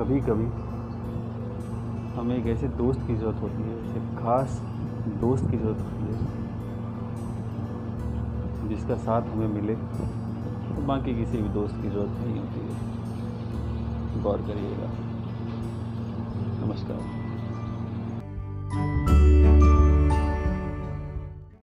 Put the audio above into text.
कभी कभी हमें एक ऐसे दोस्त की ज़रूरत होती है एक खास दोस्त की ज़रूरत होती है, जिसका साथ हमें मिले। तो बाकी किसी भी दोस्त की ज़रूरत नहीं होती है। गौर करिएगा। नमस्कार।